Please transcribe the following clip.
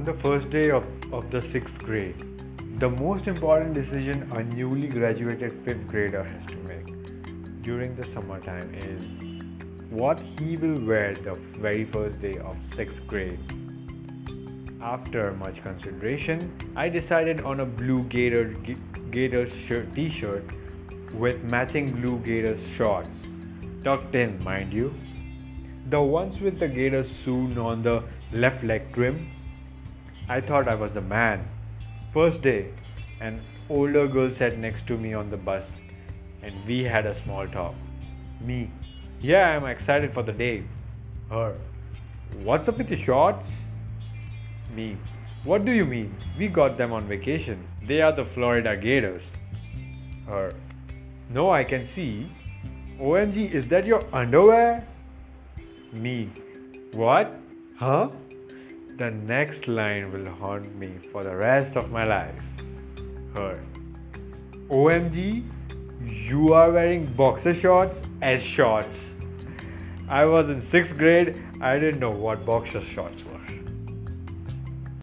On the first day of, of the sixth grade, the most important decision a newly graduated fifth grader has to make during the summertime is what he will wear the very first day of sixth grade. After much consideration, I decided on a blue gator gator shirt t-shirt with matching blue gator shorts, tucked in, mind you. The ones with the gator sewn on the left leg trim. I thought I was the man. First day, an older girl sat next to me on the bus and we had a small talk. Me, yeah, I'm excited for the day. Her, what's up with your shorts? Me, what do you mean? We got them on vacation. They are the Florida Gators. Her, no, I can see. OMG, is that your underwear? Me, what? Huh? The next line will haunt me for the rest of my life. Her, OMG, you are wearing boxer shorts as shorts. I was in sixth grade, I didn't know what boxer shorts were.